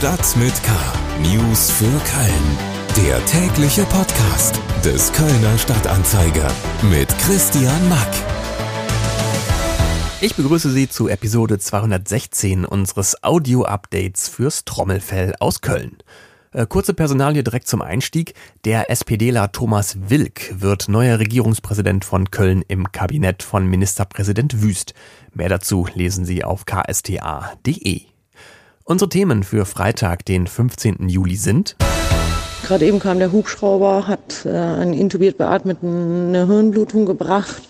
Stadt mit K. News für Köln. Der tägliche Podcast des Kölner Stadtanzeiger mit Christian Mack. Ich begrüße Sie zu Episode 216 unseres Audio-Updates fürs Trommelfell aus Köln. Äh, kurze Personalie direkt zum Einstieg. Der SPDler Thomas Wilk wird neuer Regierungspräsident von Köln im Kabinett von Ministerpräsident Wüst. Mehr dazu lesen Sie auf ksta.de. Unsere Themen für Freitag, den 15. Juli sind Gerade eben kam der Hubschrauber, hat äh, einen intubiert Beatmeten eine Hirnblutung gebracht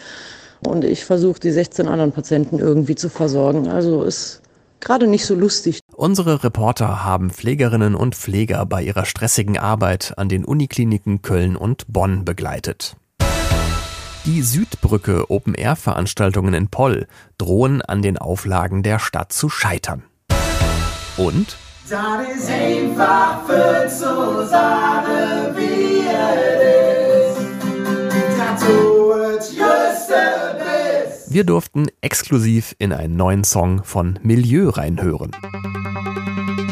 und ich versuche die 16 anderen Patienten irgendwie zu versorgen. Also ist gerade nicht so lustig. Unsere Reporter haben Pflegerinnen und Pfleger bei ihrer stressigen Arbeit an den Unikliniken Köln und Bonn begleitet. Die Südbrücke Open-Air-Veranstaltungen in Poll drohen an den Auflagen der Stadt zu scheitern. Und Das ist einfach für zu sagen, wie es ist. Das tut just wir durften exklusiv in einen neuen Song von Milieu reinhören.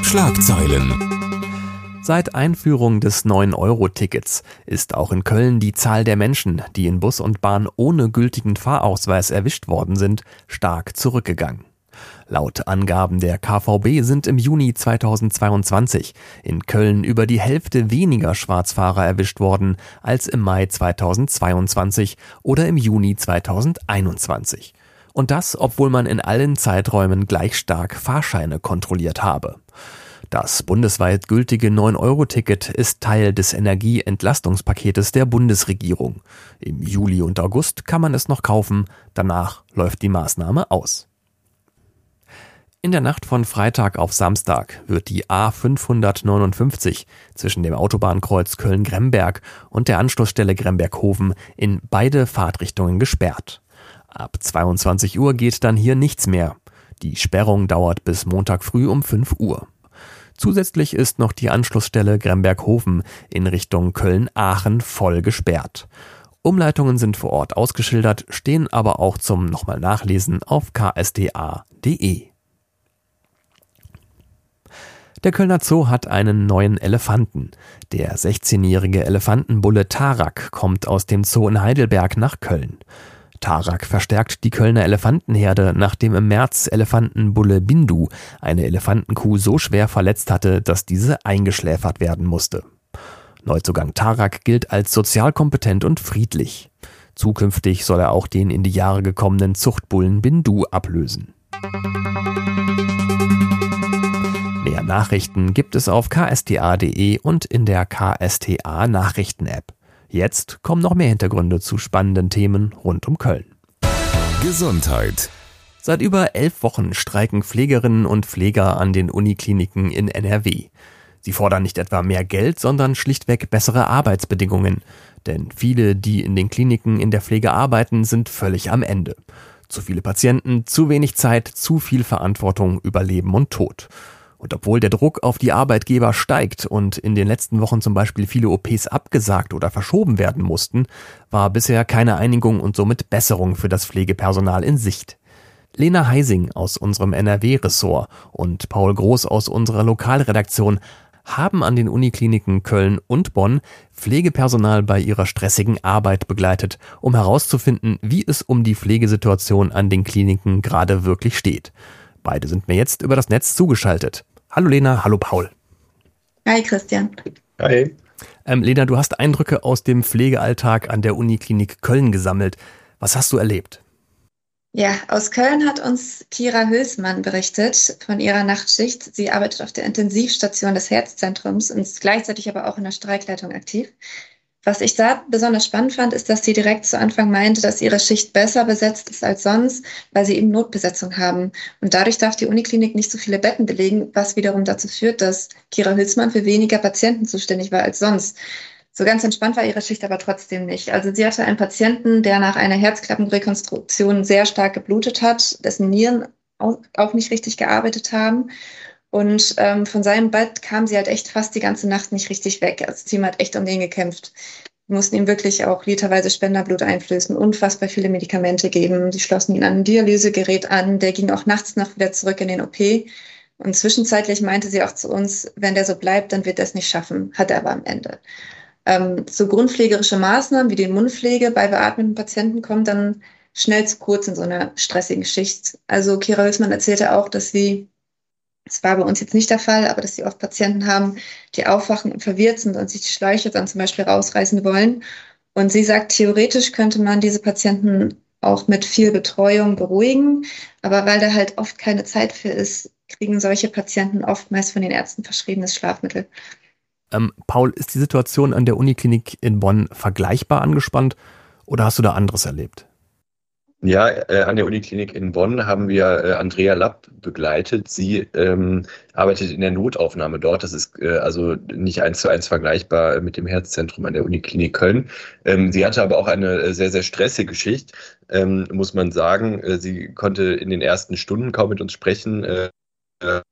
Schlagzeilen. Seit Einführung des 9-Euro-Tickets ist auch in Köln die Zahl der Menschen, die in Bus und Bahn ohne gültigen Fahrausweis erwischt worden sind, stark zurückgegangen. Laut Angaben der KVB sind im Juni 2022 in Köln über die Hälfte weniger Schwarzfahrer erwischt worden als im Mai 2022 oder im Juni 2021. Und das, obwohl man in allen Zeiträumen gleich stark Fahrscheine kontrolliert habe. Das bundesweit gültige 9-Euro-Ticket ist Teil des Energieentlastungspaketes der Bundesregierung. Im Juli und August kann man es noch kaufen, danach läuft die Maßnahme aus. In der Nacht von Freitag auf Samstag wird die A559 zwischen dem Autobahnkreuz Köln-Gremberg und der Anschlussstelle Gremberghofen in beide Fahrtrichtungen gesperrt. Ab 22 Uhr geht dann hier nichts mehr. Die Sperrung dauert bis Montag früh um 5 Uhr. Zusätzlich ist noch die Anschlussstelle Gremberghofen in Richtung Köln-Aachen voll gesperrt. Umleitungen sind vor Ort ausgeschildert, stehen aber auch zum nochmal Nachlesen auf ksda.de. Der Kölner Zoo hat einen neuen Elefanten. Der 16-jährige Elefantenbulle Tarak kommt aus dem Zoo in Heidelberg nach Köln. Tarak verstärkt die Kölner Elefantenherde, nachdem im März Elefantenbulle Bindu eine Elefantenkuh so schwer verletzt hatte, dass diese eingeschläfert werden musste. Neuzugang Tarak gilt als sozial kompetent und friedlich. Zukünftig soll er auch den in die Jahre gekommenen Zuchtbullen Bindu ablösen. Mehr Nachrichten gibt es auf ksta.de und in der KSTA Nachrichten-App. Jetzt kommen noch mehr Hintergründe zu spannenden Themen rund um Köln. Gesundheit. Seit über elf Wochen streiken Pflegerinnen und Pfleger an den Unikliniken in NRW. Sie fordern nicht etwa mehr Geld, sondern schlichtweg bessere Arbeitsbedingungen. Denn viele, die in den Kliniken in der Pflege arbeiten, sind völlig am Ende. Zu viele Patienten, zu wenig Zeit, zu viel Verantwortung über Leben und Tod. Und obwohl der Druck auf die Arbeitgeber steigt und in den letzten Wochen zum Beispiel viele OPs abgesagt oder verschoben werden mussten, war bisher keine Einigung und somit Besserung für das Pflegepersonal in Sicht. Lena Heising aus unserem NRW-Ressort und Paul Groß aus unserer Lokalredaktion haben an den Unikliniken Köln und Bonn Pflegepersonal bei ihrer stressigen Arbeit begleitet, um herauszufinden, wie es um die Pflegesituation an den Kliniken gerade wirklich steht. Beide sind mir jetzt über das Netz zugeschaltet. Hallo Lena, hallo Paul. Hi Christian. Hi. Ähm, Lena, du hast Eindrücke aus dem Pflegealltag an der Uniklinik Köln gesammelt. Was hast du erlebt? Ja, aus Köln hat uns Kira Hülsmann berichtet von ihrer Nachtschicht. Sie arbeitet auf der Intensivstation des Herzzentrums und ist gleichzeitig aber auch in der Streikleitung aktiv. Was ich da besonders spannend fand, ist, dass sie direkt zu Anfang meinte, dass ihre Schicht besser besetzt ist als sonst, weil sie eben Notbesetzung haben. Und dadurch darf die Uniklinik nicht so viele Betten belegen, was wiederum dazu führt, dass Kira Hülsmann für weniger Patienten zuständig war als sonst. So ganz entspannt war ihre Schicht aber trotzdem nicht. Also sie hatte einen Patienten, der nach einer Herzklappenrekonstruktion sehr stark geblutet hat, dessen Nieren auch nicht richtig gearbeitet haben. Und ähm, von seinem Bett kam sie halt echt fast die ganze Nacht nicht richtig weg. Also das Team hat echt um den gekämpft. Wir mussten ihm wirklich auch literweise Spenderblut einflößen, unfassbar viele Medikamente geben. Sie schlossen ihn an ein Dialysegerät an. Der ging auch nachts noch wieder zurück in den OP. Und zwischenzeitlich meinte sie auch zu uns, wenn der so bleibt, dann wird er es nicht schaffen, hat er aber am Ende. Ähm, so grundpflegerische Maßnahmen wie die Mundpflege bei beatmeten Patienten kommen dann schnell zu kurz in so einer stressigen Schicht. Also Kira Hülsmann erzählte auch, dass sie, das war bei uns jetzt nicht der Fall, aber dass sie oft Patienten haben, die aufwachen und verwirrt sind und sich die Schläuche dann zum Beispiel rausreißen wollen. Und sie sagt, theoretisch könnte man diese Patienten auch mit viel Betreuung beruhigen. Aber weil da halt oft keine Zeit für ist, kriegen solche Patienten oftmals von den Ärzten verschriebenes Schlafmittel. Ähm, Paul, ist die Situation an der Uniklinik in Bonn vergleichbar angespannt oder hast du da anderes erlebt? Ja, äh, an der Uniklinik in Bonn haben wir äh, Andrea Lapp begleitet. Sie ähm, arbeitet in der Notaufnahme dort. Das ist äh, also nicht eins zu eins vergleichbar mit dem Herzzentrum an der Uniklinik Köln. Ähm, sie hatte aber auch eine äh, sehr, sehr stressige Schicht, ähm, muss man sagen. Sie konnte in den ersten Stunden kaum mit uns sprechen.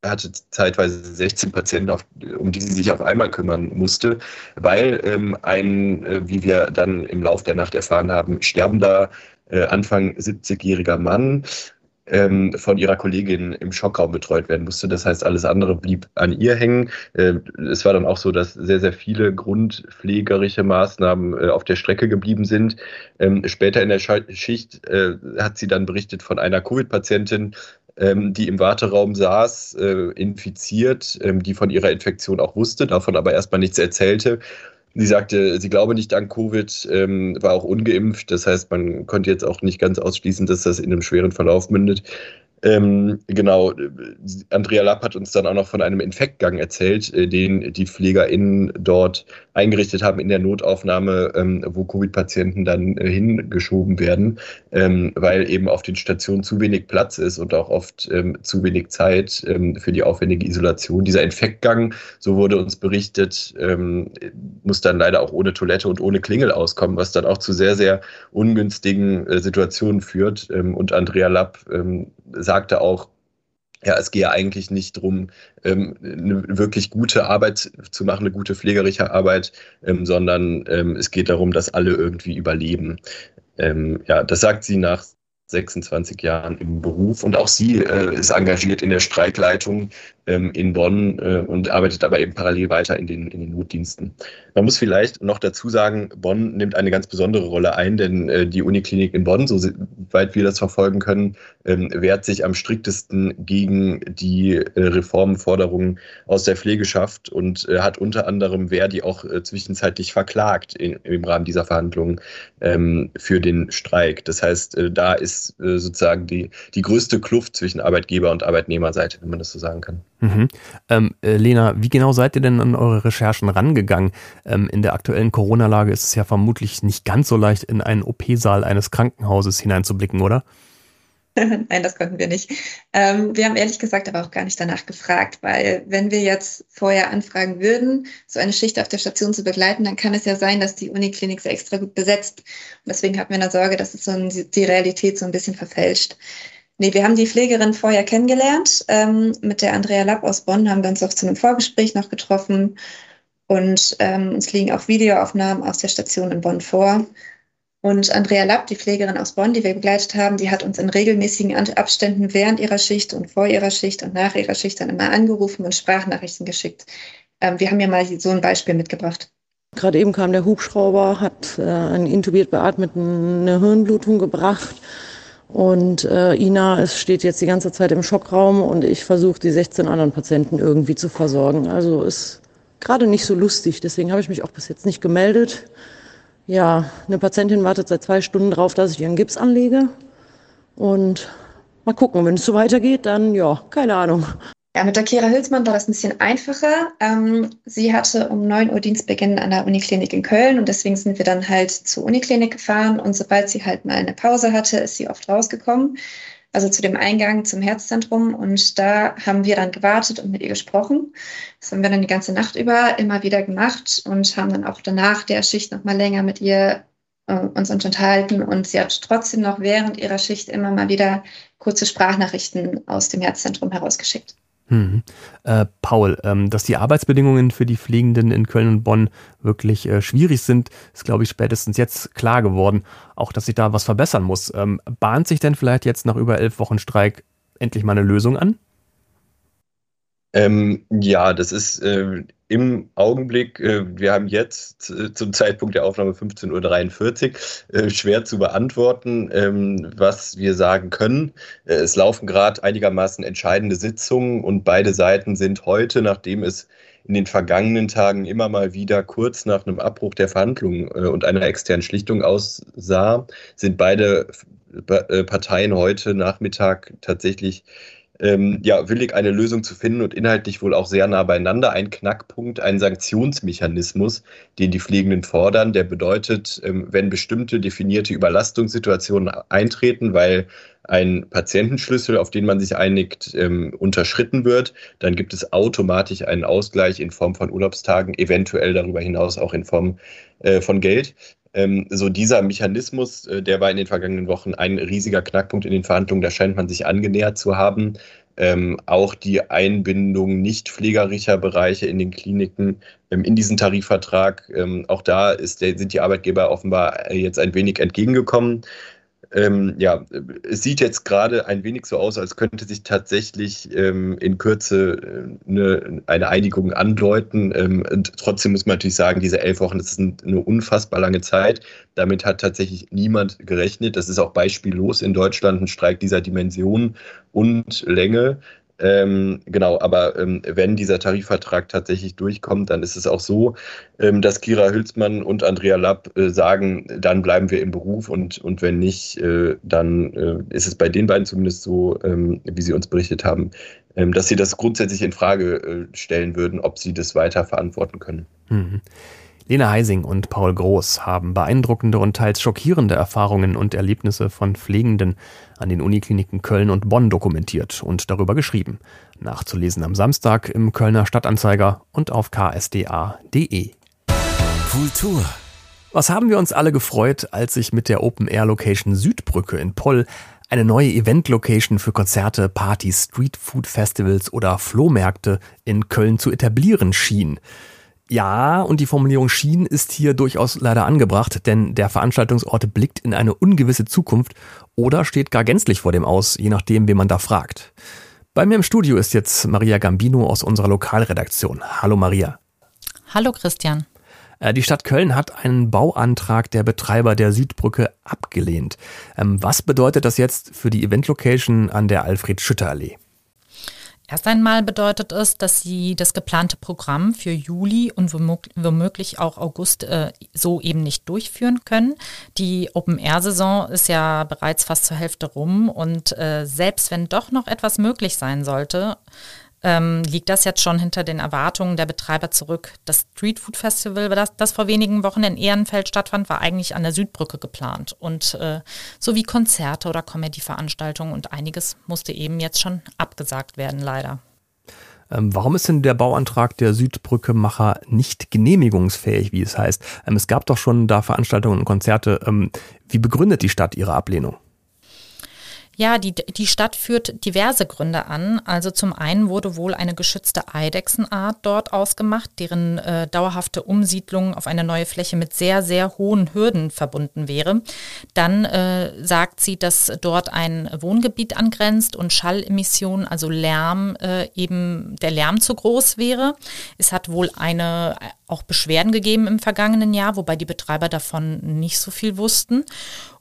Hatte zeitweise 16 Patienten, auf, um die sie sich auf einmal kümmern musste, weil ähm, ein, äh, wie wir dann im Lauf der Nacht erfahren haben, sterbender äh, Anfang 70-jähriger Mann ähm, von ihrer Kollegin im Schockraum betreut werden musste. Das heißt, alles andere blieb an ihr hängen. Äh, es war dann auch so, dass sehr, sehr viele grundpflegerische Maßnahmen äh, auf der Strecke geblieben sind. Ähm, später in der Schicht äh, hat sie dann berichtet von einer Covid-Patientin, ähm, die im Warteraum saß, äh, infiziert, ähm, die von ihrer Infektion auch wusste, davon aber erstmal nichts erzählte Sie sagte, sie glaube nicht an Covid, ähm, war auch ungeimpft. Das heißt, man konnte jetzt auch nicht ganz ausschließen, dass das in einem schweren Verlauf mündet. Ähm, genau, Andrea Lapp hat uns dann auch noch von einem Infektgang erzählt, äh, den die PflegerInnen dort eingerichtet haben in der Notaufnahme, ähm, wo Covid-Patienten dann äh, hingeschoben werden, ähm, weil eben auf den Stationen zu wenig Platz ist und auch oft ähm, zu wenig Zeit ähm, für die aufwendige Isolation. Dieser Infektgang, so wurde uns berichtet, ähm, muss dann leider auch ohne Toilette und ohne Klingel auskommen, was dann auch zu sehr, sehr ungünstigen äh, Situationen führt. und Andrea Lapp sagte auch, ja, es gehe eigentlich nicht darum, ähm, eine wirklich gute Arbeit zu machen, eine gute pflegerische Arbeit, ähm, sondern ähm, es geht darum, dass alle irgendwie überleben. Ähm, ja, das sagt sie nach 26 Jahren im Beruf und auch sie äh, ist engagiert in der Streikleitung ähm, in Bonn äh, und arbeitet aber eben parallel weiter in den, in den Notdiensten. Man muss vielleicht noch dazu sagen, Bonn nimmt eine ganz besondere Rolle ein, denn äh, die Uniklinik in Bonn, soweit wir das verfolgen können, ähm, wehrt sich am striktesten gegen die äh, Reformforderungen aus der Pflegeschaft und äh, hat unter anderem Verdi auch zwischenzeitlich verklagt im Rahmen dieser Verhandlungen ähm, für den Streik. Das heißt, da ist sozusagen die, die größte Kluft zwischen Arbeitgeber- und Arbeitnehmerseite, wenn man das so sagen kann. Mhm. Ähm, äh, Lena, wie genau seid ihr denn an eure Recherchen rangegangen? Ähm, in der aktuellen Corona-Lage ist es ja vermutlich nicht ganz so leicht, in einen OP-Saal eines Krankenhauses hineinzublicken, oder? Nein, das konnten wir nicht. Ähm, wir haben ehrlich gesagt aber auch gar nicht danach gefragt, weil wenn wir jetzt vorher anfragen würden, so eine Schicht auf der Station zu begleiten, dann kann es ja sein, dass die Uniklinik so extra gut besetzt. Und deswegen hatten wir eine Sorge, dass es so die Realität so ein bisschen verfälscht. Nee, wir haben die Pflegerin vorher kennengelernt. Ähm, mit der Andrea Lapp aus Bonn haben wir uns auch zu einem Vorgespräch noch getroffen. Und ähm, uns liegen auch Videoaufnahmen aus der Station in Bonn vor. Und Andrea Lapp, die Pflegerin aus Bonn, die wir begleitet haben, die hat uns in regelmäßigen Abständen während ihrer Schicht und vor ihrer Schicht und nach ihrer Schicht dann immer angerufen und Sprachnachrichten geschickt. Ähm, wir haben ja mal so ein Beispiel mitgebracht. Gerade eben kam der Hubschrauber, hat äh, einen intubiert Beatmeten eine Hirnblutung gebracht. Und äh, Ina es steht jetzt die ganze Zeit im Schockraum und ich versuche die 16 anderen Patienten irgendwie zu versorgen. Also ist gerade nicht so lustig, deswegen habe ich mich auch bis jetzt nicht gemeldet. Ja, eine Patientin wartet seit zwei Stunden drauf, dass ich ihren Gips anlege. Und mal gucken, wenn es so weitergeht, dann ja, keine Ahnung. Ja, mit der Kira Hülsmann war das ein bisschen einfacher. Ähm, sie hatte um 9 Uhr Dienstbeginn an der Uniklinik in Köln und deswegen sind wir dann halt zur Uniklinik gefahren und sobald sie halt mal eine Pause hatte, ist sie oft rausgekommen, also zu dem Eingang zum Herzzentrum und da haben wir dann gewartet und mit ihr gesprochen. Das haben wir dann die ganze Nacht über immer wieder gemacht und haben dann auch danach der Schicht noch mal länger mit ihr äh, uns unterhalten und sie hat trotzdem noch während ihrer Schicht immer mal wieder kurze Sprachnachrichten aus dem Herzzentrum herausgeschickt. Hm. Äh, Paul, ähm, dass die Arbeitsbedingungen für die Fliegenden in Köln und Bonn wirklich äh, schwierig sind, ist, glaube ich, spätestens jetzt klar geworden. Auch, dass sich da was verbessern muss. Ähm, bahnt sich denn vielleicht jetzt nach über elf Wochen Streik endlich mal eine Lösung an? Ähm, ja, das ist äh, im Augenblick, äh, wir haben jetzt äh, zum Zeitpunkt der Aufnahme 15.43 Uhr, äh, schwer zu beantworten, ähm, was wir sagen können. Äh, es laufen gerade einigermaßen entscheidende Sitzungen und beide Seiten sind heute, nachdem es in den vergangenen Tagen immer mal wieder kurz nach einem Abbruch der Verhandlungen äh, und einer externen Schlichtung aussah, sind beide Parteien heute Nachmittag tatsächlich ähm, ja, willig, eine Lösung zu finden und inhaltlich wohl auch sehr nah beieinander. Ein Knackpunkt, ein Sanktionsmechanismus, den die Pflegenden fordern, der bedeutet, ähm, wenn bestimmte definierte Überlastungssituationen eintreten, weil ein Patientenschlüssel, auf den man sich einigt, ähm, unterschritten wird, dann gibt es automatisch einen Ausgleich in Form von Urlaubstagen, eventuell darüber hinaus auch in Form äh, von Geld. Ähm, so dieser Mechanismus, äh, der war in den vergangenen Wochen ein riesiger Knackpunkt in den Verhandlungen, da scheint man sich angenähert zu haben. Ähm, auch die Einbindung nicht pflegerischer Bereiche in den Kliniken ähm, in diesen Tarifvertrag, ähm, auch da der, sind die Arbeitgeber offenbar jetzt ein wenig entgegengekommen ähm, ja, es sieht jetzt gerade ein wenig so aus, als könnte sich tatsächlich ähm, in Kürze eine, äh, eine Einigung andeuten. Ähm, und trotzdem muss man natürlich sagen, diese elf Wochen, das ist eine unfassbar lange Zeit. Damit hat tatsächlich niemand gerechnet. Das ist auch beispiellos in Deutschland, ein Streik dieser Dimension und Länge. Ähm, genau, aber ähm, wenn dieser Tarifvertrag tatsächlich durchkommt, dann ist es auch so, ähm, dass Kira Hülsmann und Andrea Lapp äh, sagen, dann bleiben wir im Beruf und, und wenn nicht, äh, dann äh, ist es bei den beiden zumindest so, ähm, wie sie uns berichtet haben, ähm, dass sie das grundsätzlich in Frage äh, stellen würden, ob sie das weiter verantworten können. Mhm. Lena Heising und Paul Groß haben beeindruckende und teils schockierende Erfahrungen und Erlebnisse von Pflegenden an den Unikliniken Köln und Bonn dokumentiert und darüber geschrieben. Nachzulesen am Samstag im Kölner Stadtanzeiger und auf ksda.de. Kultur. Was haben wir uns alle gefreut, als sich mit der Open-Air-Location Südbrücke in Poll eine neue Event-Location für Konzerte, Partys, Street-Food-Festivals oder Flohmärkte in Köln zu etablieren schien. Ja, und die Formulierung schien ist hier durchaus leider angebracht, denn der Veranstaltungsort blickt in eine ungewisse Zukunft oder steht gar gänzlich vor dem aus, je nachdem, wen man da fragt. Bei mir im Studio ist jetzt Maria Gambino aus unserer Lokalredaktion. Hallo Maria. Hallo Christian. Äh, die Stadt Köln hat einen Bauantrag der Betreiber der Südbrücke abgelehnt. Ähm, was bedeutet das jetzt für die Eventlocation an der Alfred-Schütter-Allee? Erst einmal bedeutet es, dass sie das geplante Programm für Juli und womöglich auch August äh, so eben nicht durchführen können. Die Open-Air-Saison ist ja bereits fast zur Hälfte rum und äh, selbst wenn doch noch etwas möglich sein sollte, ähm, liegt das jetzt schon hinter den Erwartungen der Betreiber zurück. Das Street Food Festival, das, das vor wenigen Wochen in Ehrenfeld stattfand, war eigentlich an der Südbrücke geplant. Und äh, sowie Konzerte oder Comedy-Veranstaltungen und einiges musste eben jetzt schon abgesagt werden, leider. Ähm, warum ist denn der Bauantrag der Südbrücke-Macher nicht genehmigungsfähig, wie es heißt? Ähm, es gab doch schon da Veranstaltungen und Konzerte. Ähm, wie begründet die Stadt ihre Ablehnung? Ja, die, die Stadt führt diverse Gründe an. Also zum einen wurde wohl eine geschützte Eidechsenart dort ausgemacht, deren äh, dauerhafte Umsiedlung auf eine neue Fläche mit sehr, sehr hohen Hürden verbunden wäre. Dann äh, sagt sie, dass dort ein Wohngebiet angrenzt und Schallemissionen, also Lärm, äh, eben der Lärm zu groß wäre. Es hat wohl eine äh, auch Beschwerden gegeben im vergangenen Jahr, wobei die Betreiber davon nicht so viel wussten.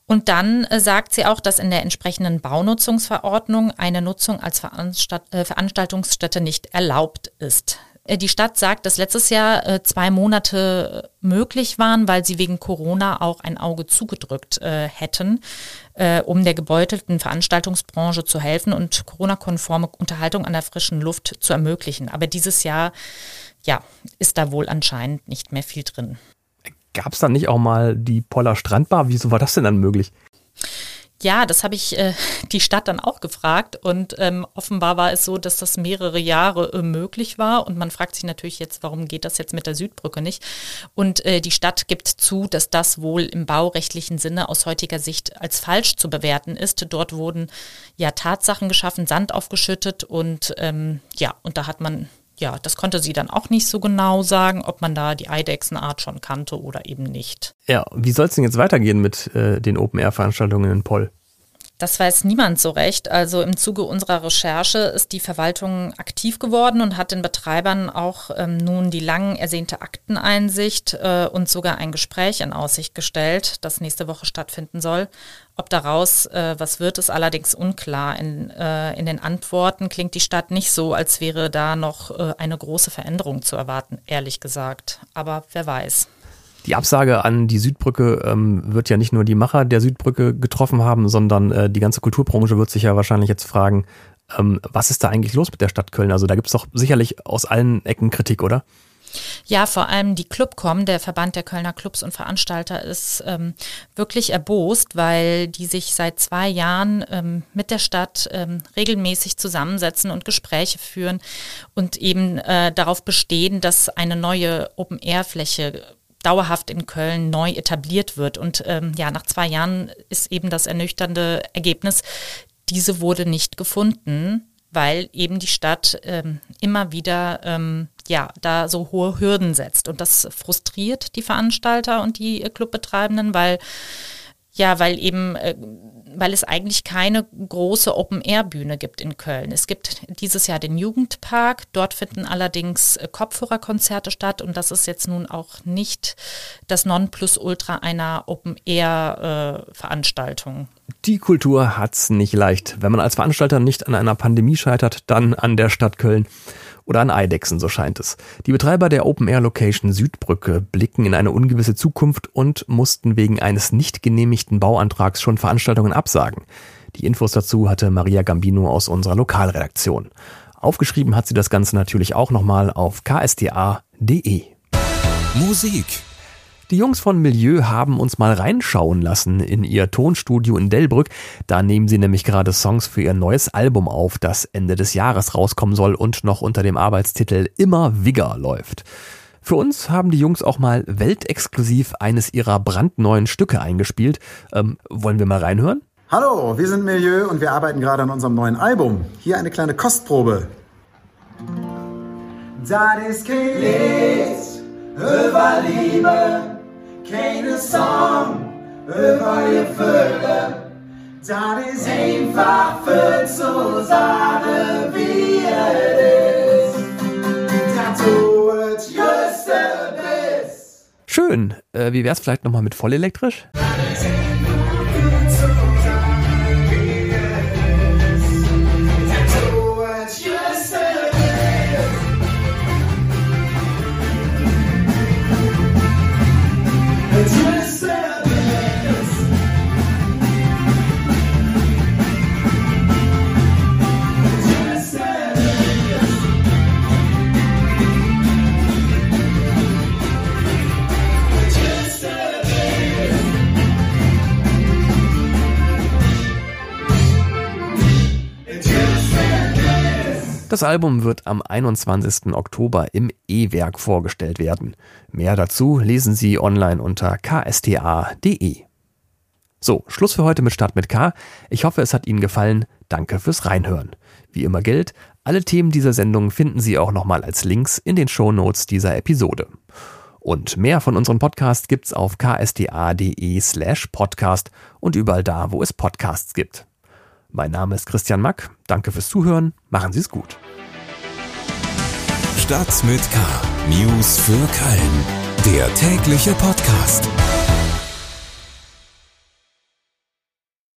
Und dann äh, sagt sie auch, dass in der entsprechenden Baunutzungsverordnung eine Nutzung als äh, Veranstaltungsstätte nicht erlaubt ist. Äh, die Stadt sagt, dass letztes Jahr zwei Monate möglich waren, weil sie wegen Corona auch ein Auge zugedrückt hätten, um der gebeutelten Veranstaltungsbranche zu helfen und Corona-konforme Unterhaltung an der frischen Luft zu ermöglichen. Aber dieses Jahr, ja, ist da wohl anscheinend nicht mehr viel drin. Gab es dann nicht auch mal die Poller Strandbar? Wieso war das denn dann möglich? Ja, das habe ich äh, die Stadt dann auch gefragt und ähm, offenbar war es so, dass das mehrere Jahre äh, möglich war und man fragt sich natürlich jetzt, warum geht das jetzt mit der Südbrücke nicht? Und äh, die Stadt gibt zu, dass das wohl im baurechtlichen Sinne aus heutiger Sicht als falsch zu bewerten ist. Dort wurden ja Tatsachen geschaffen, Sand aufgeschüttet und ähm, ja, und da hat man ja, das konnte sie dann auch nicht so genau sagen, ob man da die Eidechsenart schon kannte oder eben nicht. Ja, wie soll es denn jetzt weitergehen mit äh, den Open-Air-Veranstaltungen in Poll? Das weiß niemand so recht. Also im Zuge unserer Recherche ist die Verwaltung aktiv geworden und hat den Betreibern auch ähm, nun die lang ersehnte Akteneinsicht äh, und sogar ein Gespräch in Aussicht gestellt, das nächste Woche stattfinden soll. Ob daraus äh, was wird, ist allerdings unklar. In, äh, in den Antworten klingt die Stadt nicht so, als wäre da noch äh, eine große Veränderung zu erwarten, ehrlich gesagt. Aber wer weiß. Die Absage an die Südbrücke ähm, wird ja nicht nur die Macher der Südbrücke getroffen haben, sondern äh, die ganze Kulturbranche wird sich ja wahrscheinlich jetzt fragen, ähm, was ist da eigentlich los mit der Stadt Köln? Also da gibt es doch sicherlich aus allen Ecken Kritik, oder? Ja, vor allem die Clubcom, der Verband der Kölner Clubs und Veranstalter, ist ähm, wirklich erbost, weil die sich seit zwei Jahren ähm, mit der Stadt ähm, regelmäßig zusammensetzen und Gespräche führen und eben äh, darauf bestehen, dass eine neue Open-Air-Fläche dauerhaft in Köln neu etabliert wird. Und ähm, ja, nach zwei Jahren ist eben das ernüchternde Ergebnis, diese wurde nicht gefunden, weil eben die Stadt ähm, immer wieder ähm, ja da so hohe Hürden setzt. Und das frustriert die Veranstalter und die Clubbetreibenden, weil ja, weil eben äh, weil es eigentlich keine große Open-Air-Bühne gibt in Köln. Es gibt dieses Jahr den Jugendpark, dort finden allerdings äh, Kopfhörerkonzerte statt und das ist jetzt nun auch nicht das Nonplusultra einer Open-Air-Veranstaltung. Die Kultur hat's nicht leicht. Wenn man als Veranstalter nicht an einer Pandemie scheitert, dann an der Stadt Köln oder an Eidechsen, so scheint es. Die Betreiber der Open-Air-Location Südbrücke blicken in eine ungewisse Zukunft und mussten wegen eines nicht genehmigten Bauantrags schon Veranstaltungen absagen. Die Infos dazu hatte Maria Gambino aus unserer Lokalredaktion. Aufgeschrieben hat sie das Ganze natürlich auch nochmal auf ksda.de. Musik die Jungs von Milieu haben uns mal reinschauen lassen in ihr Tonstudio in Delbrück. Da nehmen sie nämlich gerade Songs für ihr neues Album auf, das Ende des Jahres rauskommen soll und noch unter dem Arbeitstitel Immer Wigger läuft. Für uns haben die Jungs auch mal weltexklusiv eines ihrer brandneuen Stücke eingespielt. Ähm, wollen wir mal reinhören? Hallo, wir sind Milieu und wir arbeiten gerade an unserem neuen Album. Hier eine kleine Kostprobe. Das ist Lied über Liebe keine Song über Gefühle. Das ist einfach für zu sagen, wie es ist. Just bis. Schön. Äh, wie wär's vielleicht nochmal mit vollelektrisch? Das Album wird am 21. Oktober im E-Werk vorgestellt werden. Mehr dazu lesen Sie online unter ksta.de. So, Schluss für heute mit Start mit K. Ich hoffe, es hat Ihnen gefallen. Danke fürs Reinhören. Wie immer gilt, alle Themen dieser Sendung finden Sie auch nochmal als Links in den Shownotes dieser Episode. Und mehr von unserem Podcast gibt's auf ksda.de slash podcast und überall da, wo es Podcasts gibt. Mein Name ist Christian Mack. Danke fürs Zuhören. Machen Sie es gut. Stadt mit K. News für Köln. Der tägliche Podcast.